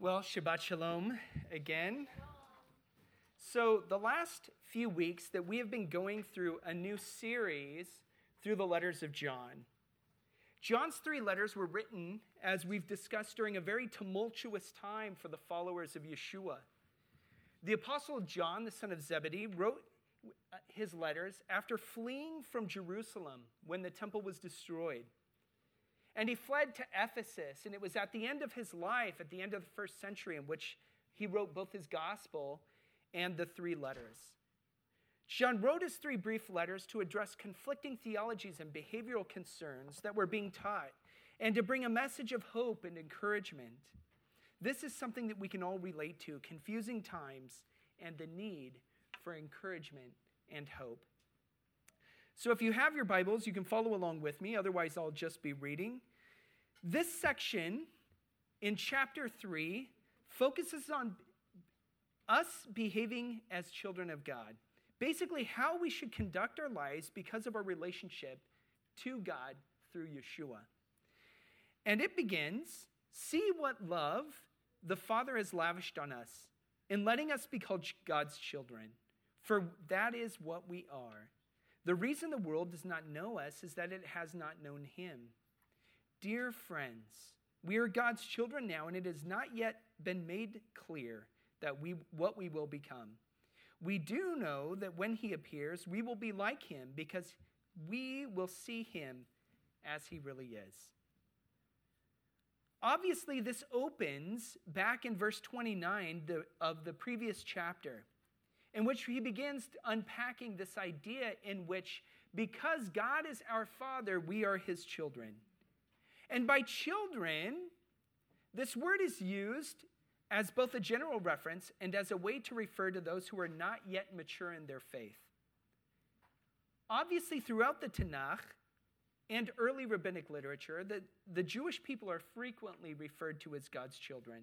Well, Shabbat Shalom again. So, the last few weeks that we have been going through a new series through the letters of John. John's three letters were written, as we've discussed, during a very tumultuous time for the followers of Yeshua. The Apostle John, the son of Zebedee, wrote uh, his letters after fleeing from Jerusalem when the temple was destroyed. And he fled to Ephesus, and it was at the end of his life, at the end of the first century, in which he wrote both his gospel and the three letters. John wrote his three brief letters to address conflicting theologies and behavioral concerns that were being taught, and to bring a message of hope and encouragement. This is something that we can all relate to confusing times and the need for encouragement and hope. So, if you have your Bibles, you can follow along with me. Otherwise, I'll just be reading. This section in chapter 3 focuses on us behaving as children of God. Basically, how we should conduct our lives because of our relationship to God through Yeshua. And it begins see what love the Father has lavished on us in letting us be called God's children, for that is what we are. The reason the world does not know us is that it has not known Him. Dear friends, we are God's children now, and it has not yet been made clear that we, what we will become. We do know that when he appears, we will be like him because we will see him as he really is. Obviously, this opens back in verse 29 of the previous chapter, in which he begins unpacking this idea in which, because God is our Father, we are his children. And by children, this word is used as both a general reference and as a way to refer to those who are not yet mature in their faith. Obviously, throughout the Tanakh and early rabbinic literature, the, the Jewish people are frequently referred to as God's children.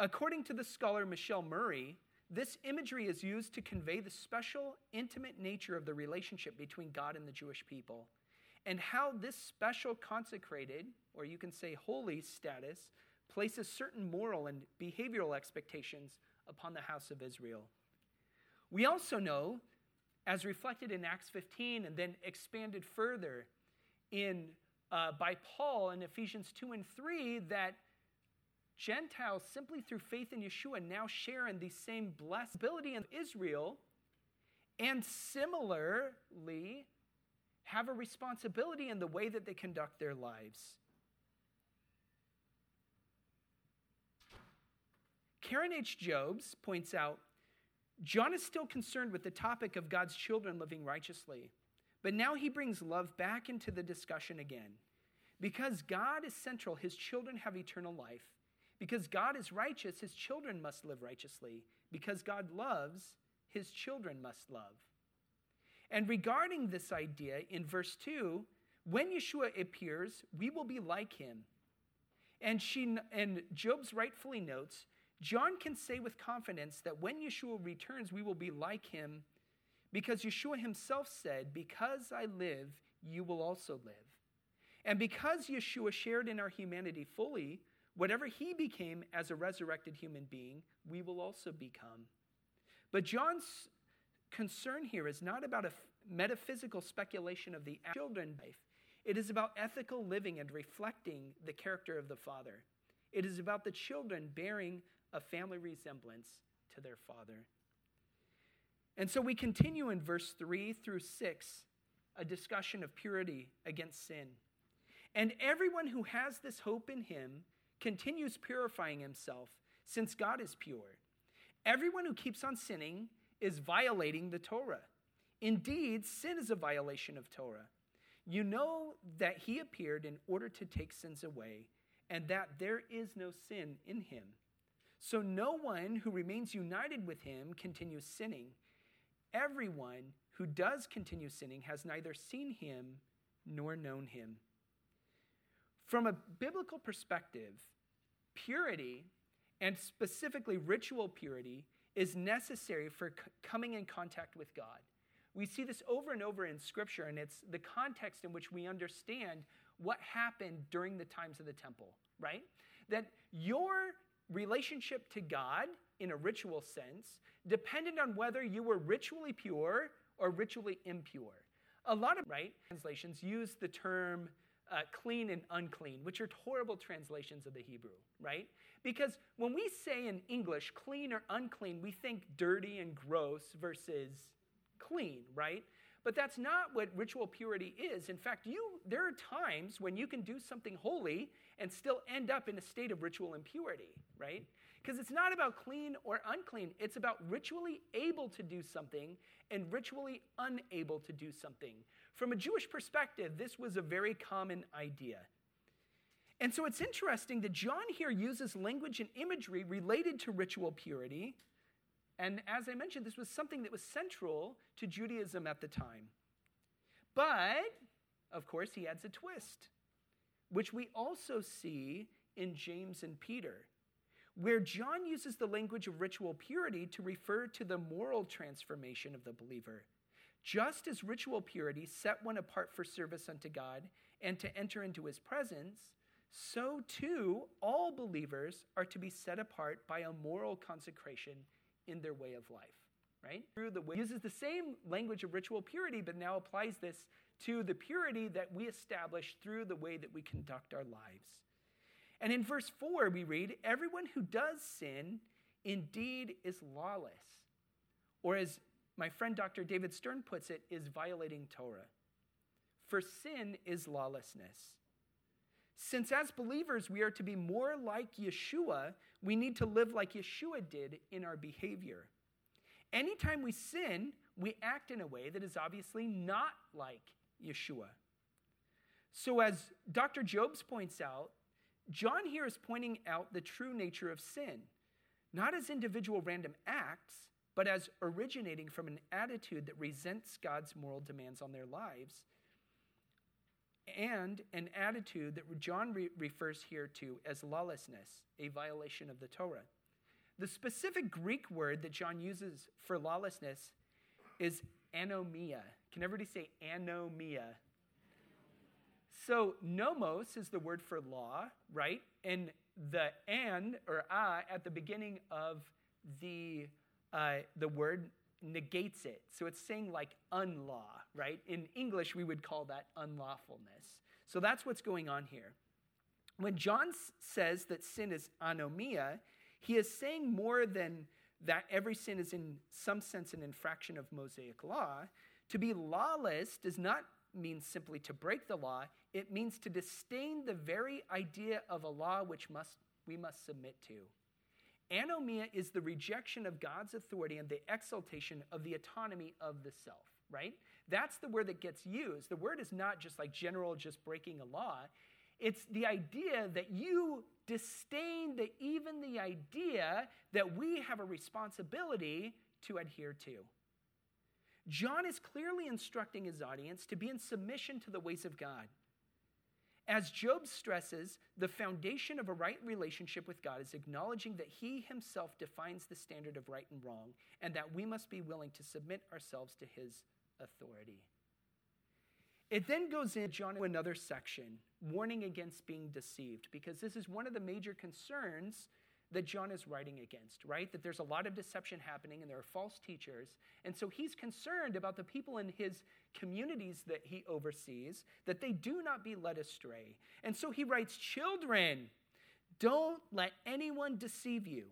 According to the scholar Michelle Murray, this imagery is used to convey the special, intimate nature of the relationship between God and the Jewish people, and how this special, consecrated, or you can say holy status, places certain moral and behavioral expectations upon the house of Israel. We also know, as reflected in Acts 15 and then expanded further in, uh, by Paul in Ephesians 2 and 3, that Gentiles, simply through faith in Yeshua, now share in the same blessed ability in Israel, and similarly have a responsibility in the way that they conduct their lives. Karen H. Jobes points out John is still concerned with the topic of God's children living righteously, but now he brings love back into the discussion again. Because God is central, his children have eternal life. Because God is righteous, his children must live righteously. Because God loves, his children must love. And regarding this idea in verse 2, when Yeshua appears, we will be like him. And, she, and Jobes rightfully notes John can say with confidence that when Yeshua returns, we will be like him because Yeshua himself said, Because I live, you will also live. And because Yeshua shared in our humanity fully, whatever he became as a resurrected human being, we will also become. But John's concern here is not about a metaphysical speculation of the children life. It is about ethical living and reflecting the character of the Father. It is about the children bearing a family resemblance to their father. And so we continue in verse 3 through 6 a discussion of purity against sin. And everyone who has this hope in him continues purifying himself, since God is pure. Everyone who keeps on sinning is violating the Torah. Indeed, sin is a violation of Torah. You know that he appeared in order to take sins away, and that there is no sin in him. So no one who remains united with him continues sinning. Everyone who does continue sinning has neither seen him nor known him. From a biblical perspective, purity, and specifically ritual purity, is necessary for c- coming in contact with God. We see this over and over in Scripture, and it's the context in which we understand what happened during the times of the temple, right? That your relationship to God in a ritual sense depended on whether you were ritually pure or ritually impure. A lot of right translations use the term uh, clean and unclean, which are horrible translations of the Hebrew, right? Because when we say in English clean or unclean, we think dirty and gross versus clean, right? But that's not what ritual purity is. In fact, you, there are times when you can do something holy and still end up in a state of ritual impurity, right? Because it's not about clean or unclean, it's about ritually able to do something and ritually unable to do something. From a Jewish perspective, this was a very common idea. And so it's interesting that John here uses language and imagery related to ritual purity and as I mentioned, this was something that was central to Judaism at the time. But, of course, he adds a twist, which we also see in James and Peter, where John uses the language of ritual purity to refer to the moral transformation of the believer. Just as ritual purity set one apart for service unto God and to enter into his presence, so too all believers are to be set apart by a moral consecration in their way of life, right? Through the way, uses the same language of ritual purity, but now applies this to the purity that we establish through the way that we conduct our lives. And in verse 4, we read, Everyone who does sin indeed is lawless. Or as my friend Dr. David Stern puts it, is violating Torah. For sin is lawlessness. Since as believers we are to be more like Yeshua, we need to live like Yeshua did in our behavior. Anytime we sin, we act in a way that is obviously not like Yeshua. So, as Dr. Jobes points out, John here is pointing out the true nature of sin, not as individual random acts, but as originating from an attitude that resents God's moral demands on their lives and an attitude that John re- refers here to as lawlessness, a violation of the Torah. The specific Greek word that John uses for lawlessness is anomia. Can everybody say anomia? So, nomos is the word for law, right? And the an or a at the beginning of the, uh, the word negates it. So it's saying like unlaw, right? In English, we would call that unlawfulness. So that's what's going on here. When John says that sin is anomia, he is saying more than that every sin is in some sense an infraction of Mosaic law. To be lawless does not mean simply to break the law, it means to disdain the very idea of a law which must, we must submit to. Anomia is the rejection of God's authority and the exaltation of the autonomy of the self, right? That's the word that gets used. The word is not just like general, just breaking a law. It's the idea that you disdain the, even the idea that we have a responsibility to adhere to. John is clearly instructing his audience to be in submission to the ways of God. As Jobes stresses, the foundation of a right relationship with God is acknowledging that he himself defines the standard of right and wrong, and that we must be willing to submit ourselves to his authority. It then goes in John another section, warning against being deceived, because this is one of the major concerns that John is writing against, right? That there's a lot of deception happening and there are false teachers. And so he's concerned about the people in his communities that he oversees, that they do not be led astray. And so he writes, Children, don't let anyone deceive you.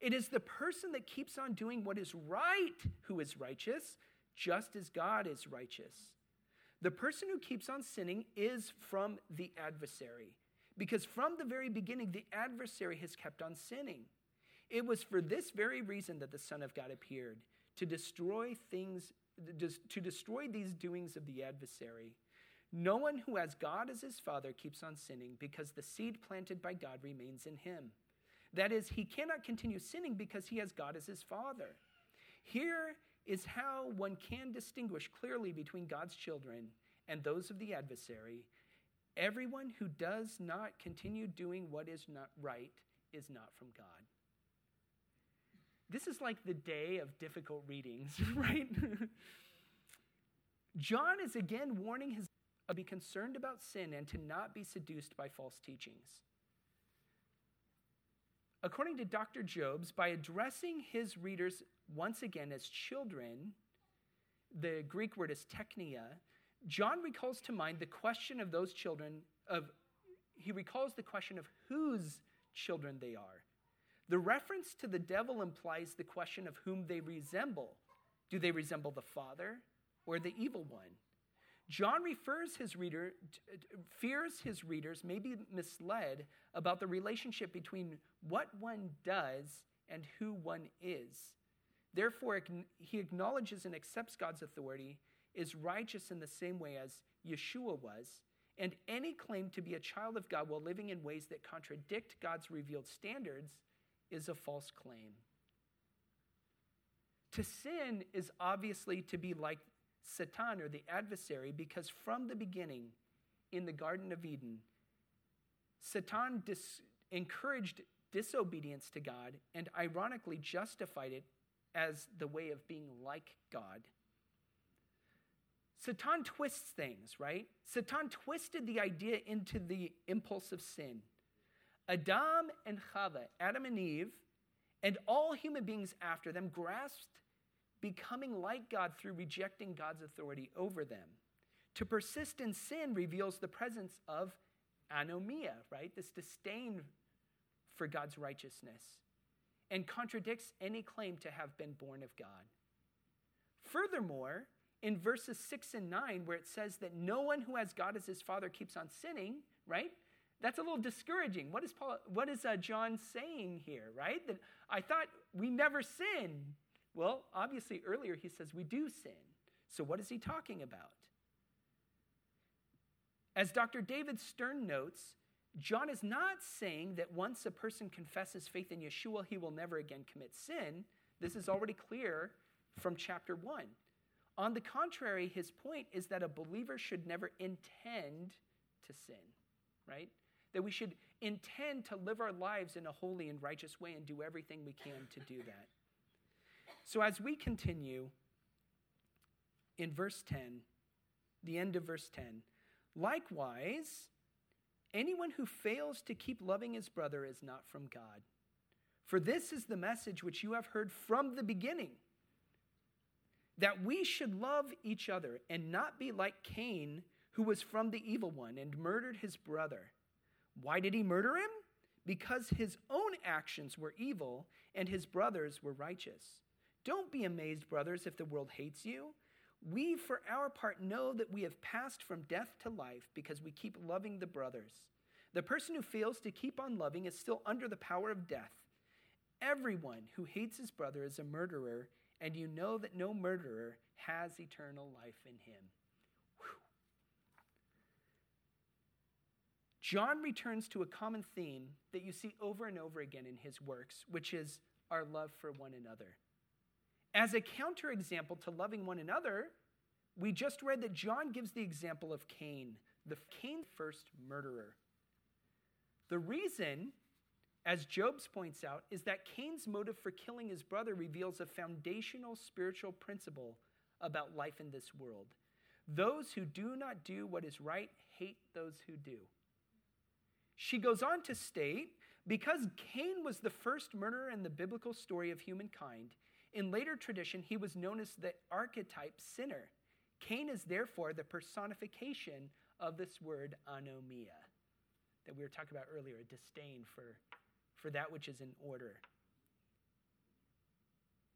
It is the person that keeps on doing what is right who is righteous, just as God is righteous. The person who keeps on sinning is from the adversary because from the very beginning, the adversary has kept on sinning. It was for this very reason that the Son of God appeared to destroy things, to destroy these doings of the adversary. No one who has God as his father keeps on sinning because the seed planted by God remains in him. That is, he cannot continue sinning because he has God as his father. Here is how one can distinguish clearly between God's children and those of the adversary Everyone who does not continue doing what is not right is not from God. This is like the day of difficult readings, right? John is again warning his to be concerned about sin and to not be seduced by false teachings. according to Dr. Jobes, by addressing his readers once again as children, the Greek word is teknia, John recalls to mind the question of those children of he recalls the question of whose children they are. The reference to the devil implies the question of whom they resemble. Do they resemble the Father or the evil one? John refers his reader, fears his readers may be misled about the relationship between what one does and who one is. Therefore, he acknowledges and accepts God's authority, is righteous in the same way as Yeshua was, and any claim to be a child of God while living in ways that contradict God's revealed standards is a false claim. To sin is obviously to be like Satan or the adversary because from the beginning in the Garden of Eden, Satan dis- encouraged disobedience to God and ironically justified it as the way of being like God. Satan twists things, right? Satan twisted the idea into the impulse of sin. Adam and Chava, Adam and Eve, and all human beings after them grasped becoming like God through rejecting God's authority over them. To persist in sin reveals the presence of anomia, right? This disdain for God's righteousness, and contradicts any claim to have been born of God. Furthermore, in verses 6 and 9, where it says that no one who has God as his father keeps on sinning, right? That's a little discouraging. What is, Paul, what is uh, John saying here, right? That I thought we never sin. Well, obviously, earlier he says we do sin. So, what is he talking about? As Dr. David Stern notes, John is not saying that once a person confesses faith in Yeshua, he will never again commit sin. This is already clear from chapter 1. On the contrary, his point is that a believer should never intend to sin, right? That we should intend to live our lives in a holy and righteous way and do everything we can to do that. So as we continue in verse 10, the end of verse 10, likewise, anyone who fails to keep loving his brother is not from God. For this is the message which you have heard from the beginning that we should love each other and not be like Cain, who was from the evil one and murdered his brother. Why did he murder him? Because his own actions were evil and his brothers were righteous. Don't be amazed, brothers, if the world hates you. We, for our part, know that we have passed from death to life because we keep loving the brothers. The person who fails to keep on loving is still under the power of death. Everyone who hates his brother is a murderer, and you know that no murderer has eternal life in him. Whew. John returns to a common theme that you see over and over again in his works, which is our love for one another. As a counterexample to loving one another, we just read that John gives the example of Cain, the Cain first murderer. The reason as Jobes points out, is that Cain's motive for killing his brother reveals a foundational spiritual principle about life in this world. Those who do not do what is right hate those who do. She goes on to state because Cain was the first murderer in the biblical story of humankind, in later tradition, he was known as the archetype sinner. Cain is therefore the personification of this word anomia that we were talking about earlier, a disdain for for that which is in order.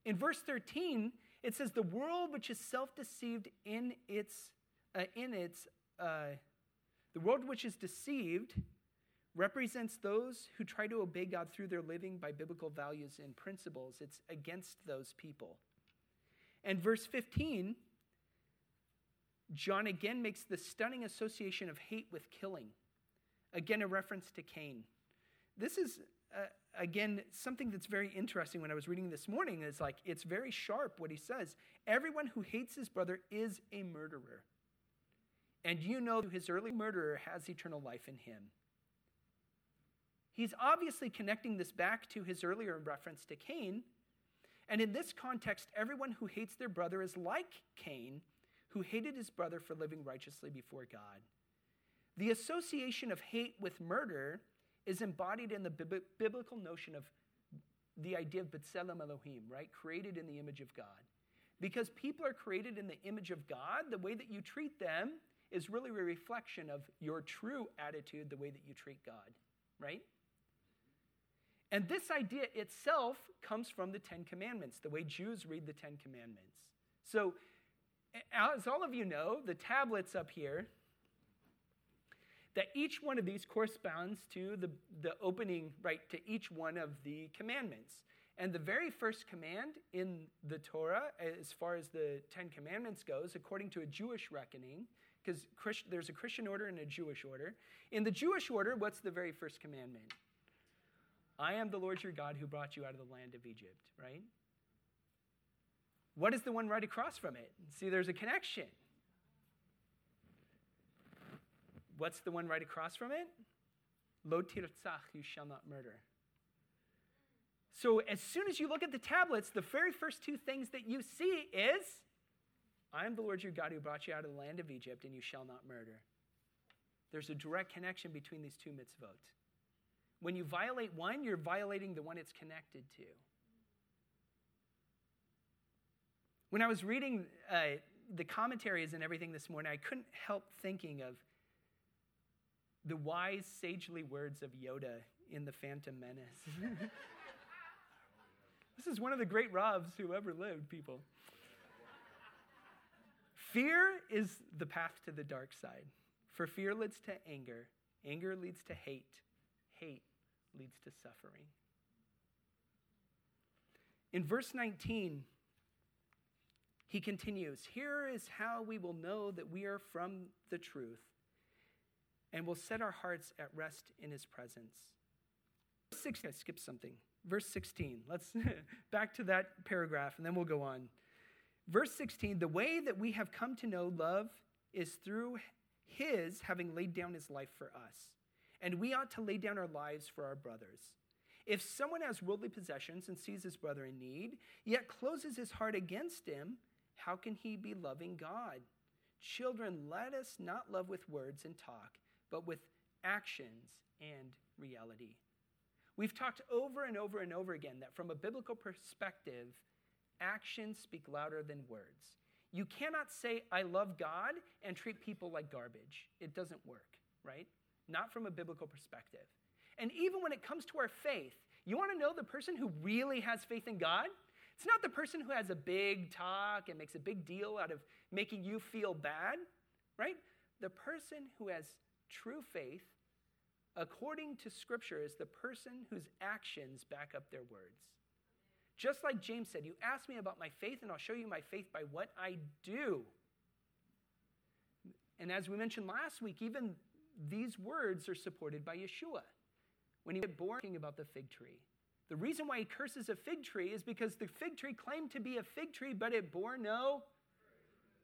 In verse 13, it says, The world which is self deceived in its, uh, in its, uh, the world which is deceived represents those who try to obey God through their living by biblical values and principles. It's against those people. And verse 15, John again makes the stunning association of hate with killing. Again, a reference to Cain. This is uh, again, something that's very interesting when I was reading this morning is like, it's very sharp what he says. Everyone who hates his brother is a murderer. And you know his early murderer has eternal life in him. He's obviously connecting this back to his earlier reference to Cain. And in this context, everyone who hates their brother is like Cain, who hated his brother for living righteously before God. The association of hate with murder is embodied in the biblical notion of the idea of B'Tselem Elohim, right? Created in the image of God. Because people are created in the image of God, the way that you treat them is really a reflection of your true attitude, the way that you treat God, right? And this idea itself comes from the Ten Commandments, the way Jews read the Ten Commandments. So, as all of you know, the tablets up here, that each one of these corresponds to the, the opening, right, to each one of the commandments. And the very first command in the Torah, as far as the Ten Commandments goes, according to a Jewish reckoning, because there's a Christian order and a Jewish order. In the Jewish order, what's the very first commandment? I am the Lord your God who brought you out of the land of Egypt, right? What is the one right across from it? See, there's a connection. What's the one right across from it? Lo tirtzach, you shall not murder. So as soon as you look at the tablets, the very first two things that you see is I am the Lord your God who brought you out of the land of Egypt, and you shall not murder. There's a direct connection between these two mitzvot. When you violate one, you're violating the one it's connected to. When I was reading uh, the commentaries and everything this morning, I couldn't help thinking of the wise, sagely words of Yoda in The Phantom Menace. this is one of the great Ravs who ever lived, people. Fear is the path to the dark side. For fear leads to anger, anger leads to hate, hate leads to suffering. In verse 19, he continues Here is how we will know that we are from the truth and will set our hearts at rest in his presence. 16, I skipped something. Verse 16. Let's back to that paragraph and then we'll go on. Verse 16 The way that we have come to know love is through his having laid down his life for us. And we ought to lay down our lives for our brothers. If someone has worldly possessions and sees his brother in need, yet closes his heart against him, how can he be loving God? Children, let us not love with words and talk, but with actions and reality. We've talked over and over and over again that from a biblical perspective, actions speak louder than words. You cannot say, I love God, and treat people like garbage. It doesn't work, right? Not from a biblical perspective. And even when it comes to our faith, you want to know the person who really has faith in God? It's not the person who has a big talk and makes a big deal out of making you feel bad, right? The person who has true faith, according to Scripture, is the person whose actions back up their words. Just like James said, You ask me about my faith, and I'll show you my faith by what I do. And as we mentioned last week, even these words are supported by Yeshua. When he was talking about the fig tree. The reason why he curses a fig tree is because the fig tree claimed to be a fig tree, but it bore no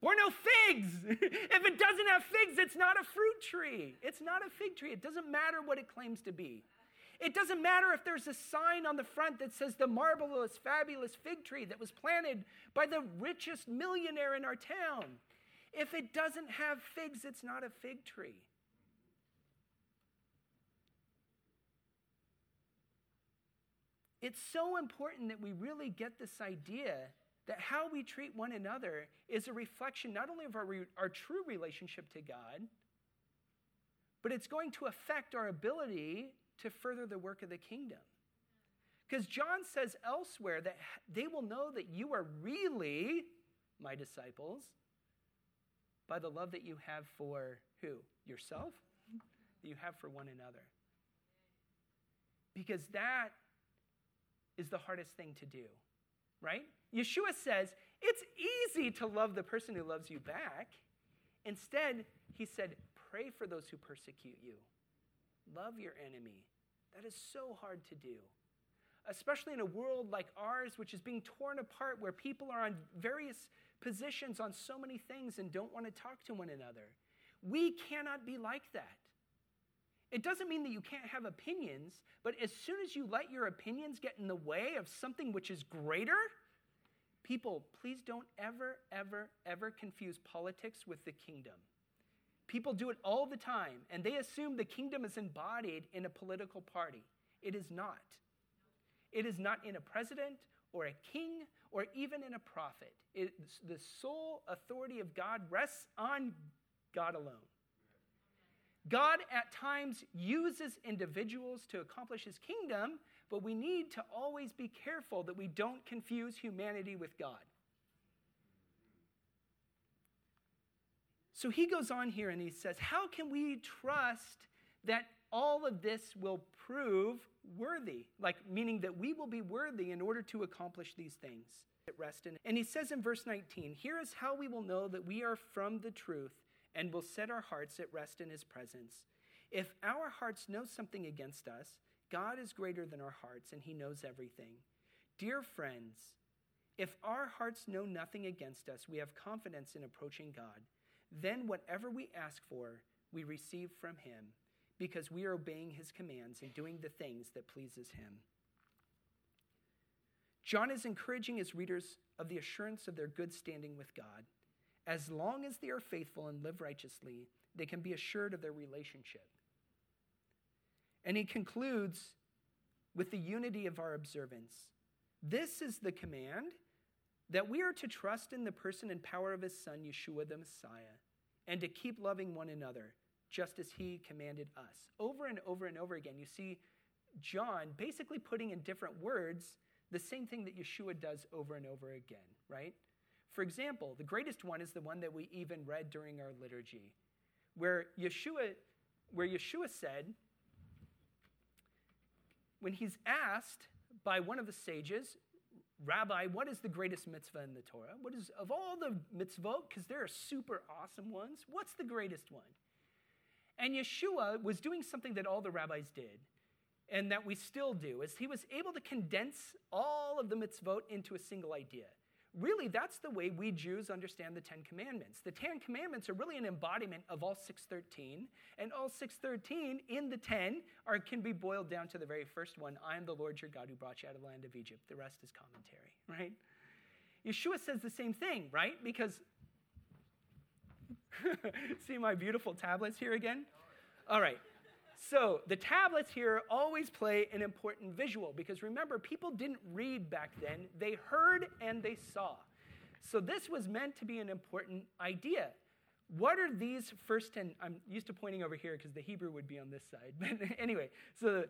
bore no figs. if it doesn't have figs, it's not a fruit tree. It's not a fig tree. It doesn't matter what it claims to be. It doesn't matter if there's a sign on the front that says the marvelous, fabulous fig tree that was planted by the richest millionaire in our town. If it doesn't have figs, it's not a fig tree. It's so important that we really get this idea that how we treat one another is a reflection not only of our, re- our true relationship to God, but it's going to affect our ability to further the work of the kingdom. Because John says elsewhere that they will know that you are really my disciples by the love that you have for who? Yourself? That you have for one another. Because that is the hardest thing to do, right? Yeshua says it's easy to love the person who loves you back. Instead, he said, pray for those who persecute you. Love your enemy. That is so hard to do, especially in a world like ours, which is being torn apart, where people are on various positions on so many things and don't want to talk to one another. We cannot be like that. It doesn't mean that you can't have opinions, but as soon as you let your opinions get in the way of something which is greater, people, please don't ever, ever, ever confuse politics with the kingdom. People do it all the time, and they assume the kingdom is embodied in a political party. It is not. It is not in a president or a king or even in a prophet. It, the sole authority of God rests on God alone. God at times uses individuals to accomplish his kingdom, but we need to always be careful that we don't confuse humanity with God. So he goes on here and he says, How can we trust that all of this will prove worthy? Like, meaning that we will be worthy in order to accomplish these things. At Rest. And he says in verse 19, Here is how we will know that we are from the truth and will set our hearts at rest in his presence. If our hearts know something against us, God is greater than our hearts and he knows everything. Dear friends, if our hearts know nothing against us, we have confidence in approaching God. Then whatever we ask for, we receive from him because we are obeying his commands and doing the things that pleases him. John is encouraging his readers of the assurance of their good standing with God. As long as they are faithful and live righteously, they can be assured of their relationship. And he concludes with the unity of our observance. This is the command that we are to trust in the person and power of his Son, Yeshua the Messiah, and to keep loving one another, just as he commanded us. Over and over and over again, you see John basically putting in different words the same thing that Yeshua does over and over again, right? For example, the greatest one is the one that we even read during our liturgy, where Yeshua, where Yeshua said, when he's asked by one of the sages, Rabbi, what is the greatest mitzvah in the Torah? What is, of all the mitzvot, because there are super awesome ones, what's the greatest one? And Yeshua was doing something that all the rabbis did and that we still do, is he was able to condense all of the mitzvot into a single idea. Really, that's the way we Jews understand the Ten Commandments. The Ten Commandments are really an embodiment of all 613, and all 613 in the 10 are, can be boiled down to the very first one I am the Lord your God who brought you out of the land of Egypt. The rest is commentary, right? Yeshua says the same thing, right? Because, see my beautiful tablets here again? All right. So the tablets here always play an important visual because remember, people didn't read back then, they heard and they saw. So this was meant to be an important idea. What are these first 10? I'm used to pointing over here because the Hebrew would be on this side. But anyway, so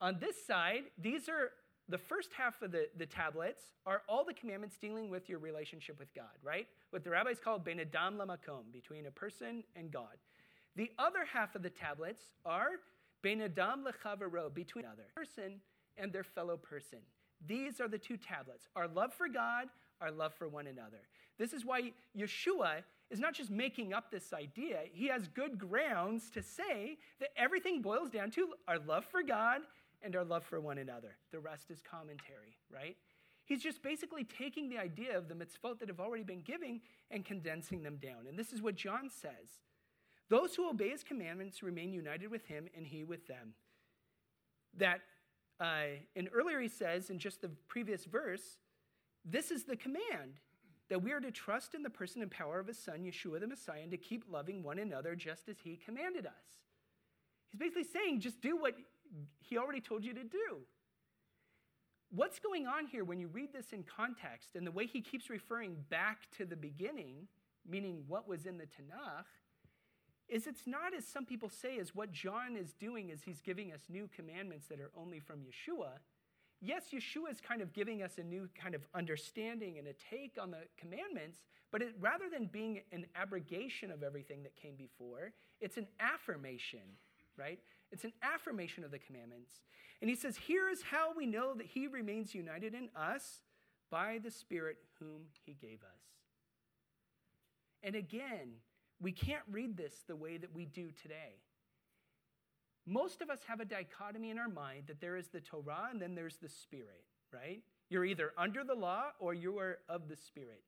on this side, these are the first half of the, the tablets are all the commandments dealing with your relationship with God, right? What the rabbis call ben adam lamakom, between a person and God. The other half of the tablets are Ben Adam lechavero, between another person and their fellow person. These are the two tablets our love for God, our love for one another. This is why Yeshua is not just making up this idea, he has good grounds to say that everything boils down to our love for God and our love for one another. The rest is commentary, right? He's just basically taking the idea of the mitzvot that have already been given and condensing them down. And this is what John says. Those who obey his commandments remain united with him and he with them. That, uh, and earlier he says in just the previous verse, this is the command that we are to trust in the person and power of his son, Yeshua the Messiah, and to keep loving one another just as he commanded us. He's basically saying, just do what he already told you to do. What's going on here when you read this in context and the way he keeps referring back to the beginning, meaning what was in the Tanakh, is it's not as some people say is what John is doing is he's giving us new commandments that are only from Yeshua. Yes, Yeshua is kind of giving us a new kind of understanding and a take on the commandments, but it, rather than being an abrogation of everything that came before, it's an affirmation, right? It's an affirmation of the commandments. And he says, Here is how we know that he remains united in us by the Spirit whom he gave us. And again, we can't read this the way that we do today. Most of us have a dichotomy in our mind that there is the Torah and then there's the Spirit, right? You're either under the law or you are of the Spirit.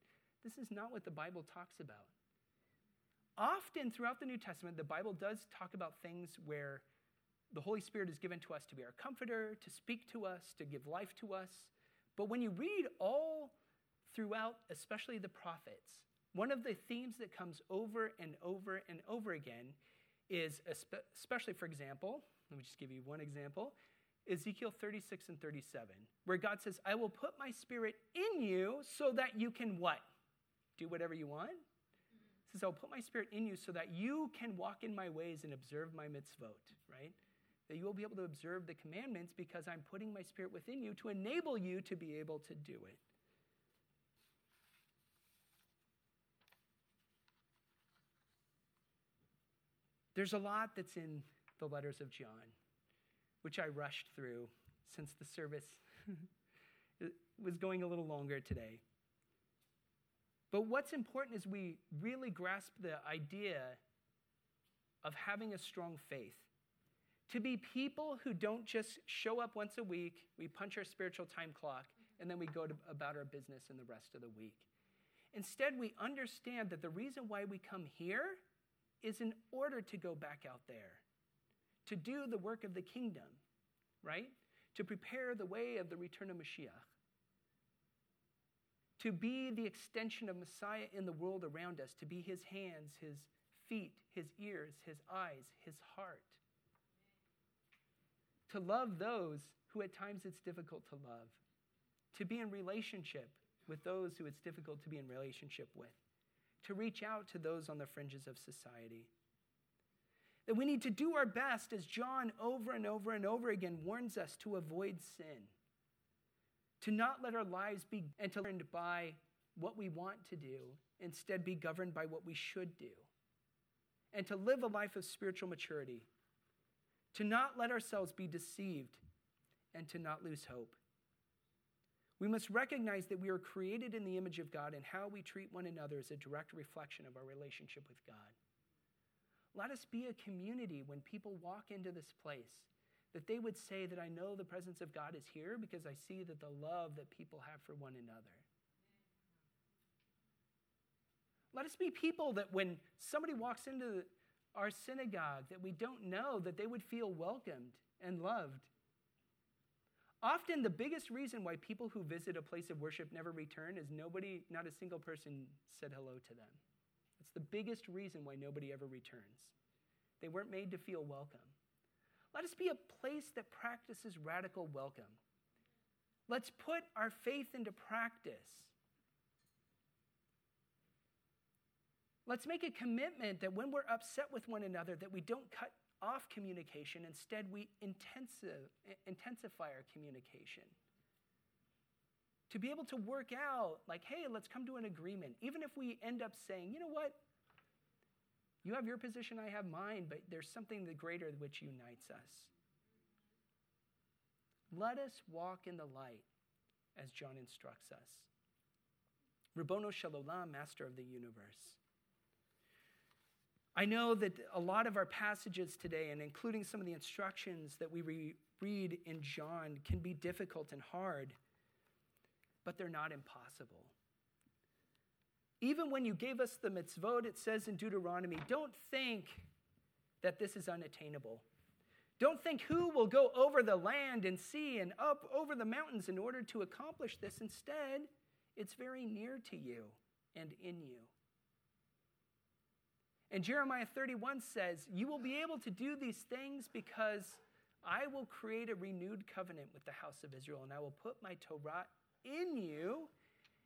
This is not what the Bible talks about. Often throughout the New Testament, the Bible does talk about things where the Holy Spirit is given to us to be our comforter, to speak to us, to give life to us. But when you read all throughout, especially the prophets, one of the themes that comes over and over and over again is, especially for example, let me just give you one example Ezekiel 36 and 37, where God says, I will put my spirit in you so that you can what? Do whatever you want? He says, I'll put my spirit in you so that you can walk in my ways and observe my mitzvot, right? That you will be able to observe the commandments because I'm putting my spirit within you to enable you to be able to do it. There's a lot that's in the letters of John, which I rushed through since the service was going a little longer today. But what's important is we really grasp the idea of having a strong faith. To be people who don't just show up once a week, we punch our spiritual time clock, and then we go to, about our business in the rest of the week. Instead, we understand that the reason why we come here is in order to go back out there, to do the work of the kingdom, right? To prepare the way of the return of Mashiach. To be the extension of Messiah in the world around us, to be his hands, his feet, his ears, his eyes, his heart. To love those who at times it's difficult to love. To be in relationship with those who it's difficult to be in relationship with to reach out to those on the fringes of society. That we need to do our best, as John over and over and over again warns us, to avoid sin. To not let our lives be learn by what we want to do, instead be governed by what we should do. And to live a life of spiritual maturity. To not let ourselves be deceived and to not lose hope. We must recognize that we are created in the image of God, and how we treat one another is a direct reflection of our relationship with God. Let us be a community when people walk into this place that they would say that I know the presence of God is here because I see that the love that people have for one another. Let us be people that when somebody walks into our synagogue that we don't know that they would feel welcomed and loved Often, the biggest reason why people who visit a place of worship never return is nobody, not a single person, said hello to them. It's the biggest reason why nobody ever returns. They weren't made to feel welcome. Let us be a place that practices radical welcome. Let's put our faith into practice. Let's make a commitment that when we're upset with one another that we don't cut off communication. Instead, we intensive, intensify our communication. To be able to work out, like, hey, let's come to an agreement. Even if we end up saying, you know what? You have your position, I have mine, but there's something the greater which unites us. Let us walk in the light as John instructs us. Ribono Shel Master of the universe. I know that a lot of our passages today, and including some of the instructions that we re- read in John, can be difficult and hard, but they're not impossible. Even when you gave us the mitzvot, it says in Deuteronomy, don't think that this is unattainable. Don't think who will go over the land and sea and up over the mountains in order to accomplish this. Instead, it's very near to you and in you. And Jeremiah 31 says, You will be able to do these things because I will create a renewed covenant with the house of Israel, and I will put my Torah in you,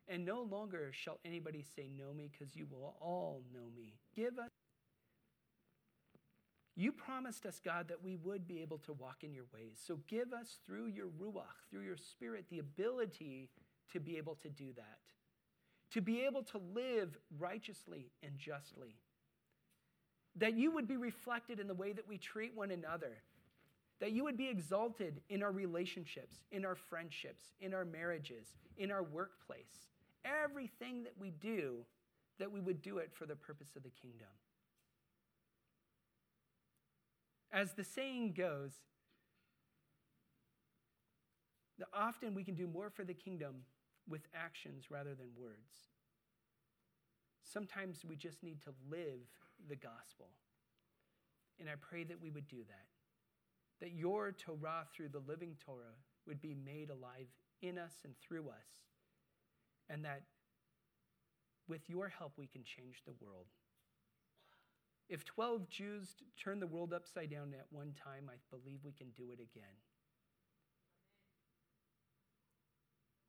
and no longer shall anybody say, Know me, because you will all know me. Give us. You promised us, God, that we would be able to walk in your ways. So give us through your Ruach, through your Spirit, the ability to be able to do that, to be able to live righteously and justly that you would be reflected in the way that we treat one another, that you would be exalted in our relationships, in our friendships, in our marriages, in our workplace. Everything that we do, that we would do it for the purpose of the kingdom. As the saying goes, that often we can do more for the kingdom with actions rather than words. Sometimes we just need to live the gospel. And I pray that we would do that. That your Torah through the living Torah would be made alive in us and through us. And that with your help, we can change the world. If 12 Jews turned the world upside down at one time, I believe we can do it again.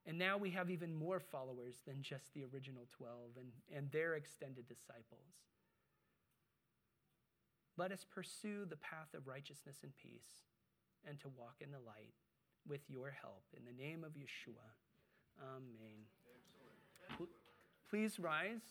And now we have even more followers than just the original 12 and, and their extended disciples. Let us pursue the path of righteousness and peace and to walk in the light with your help. In the name of Yeshua, amen. Excellent. Please rise.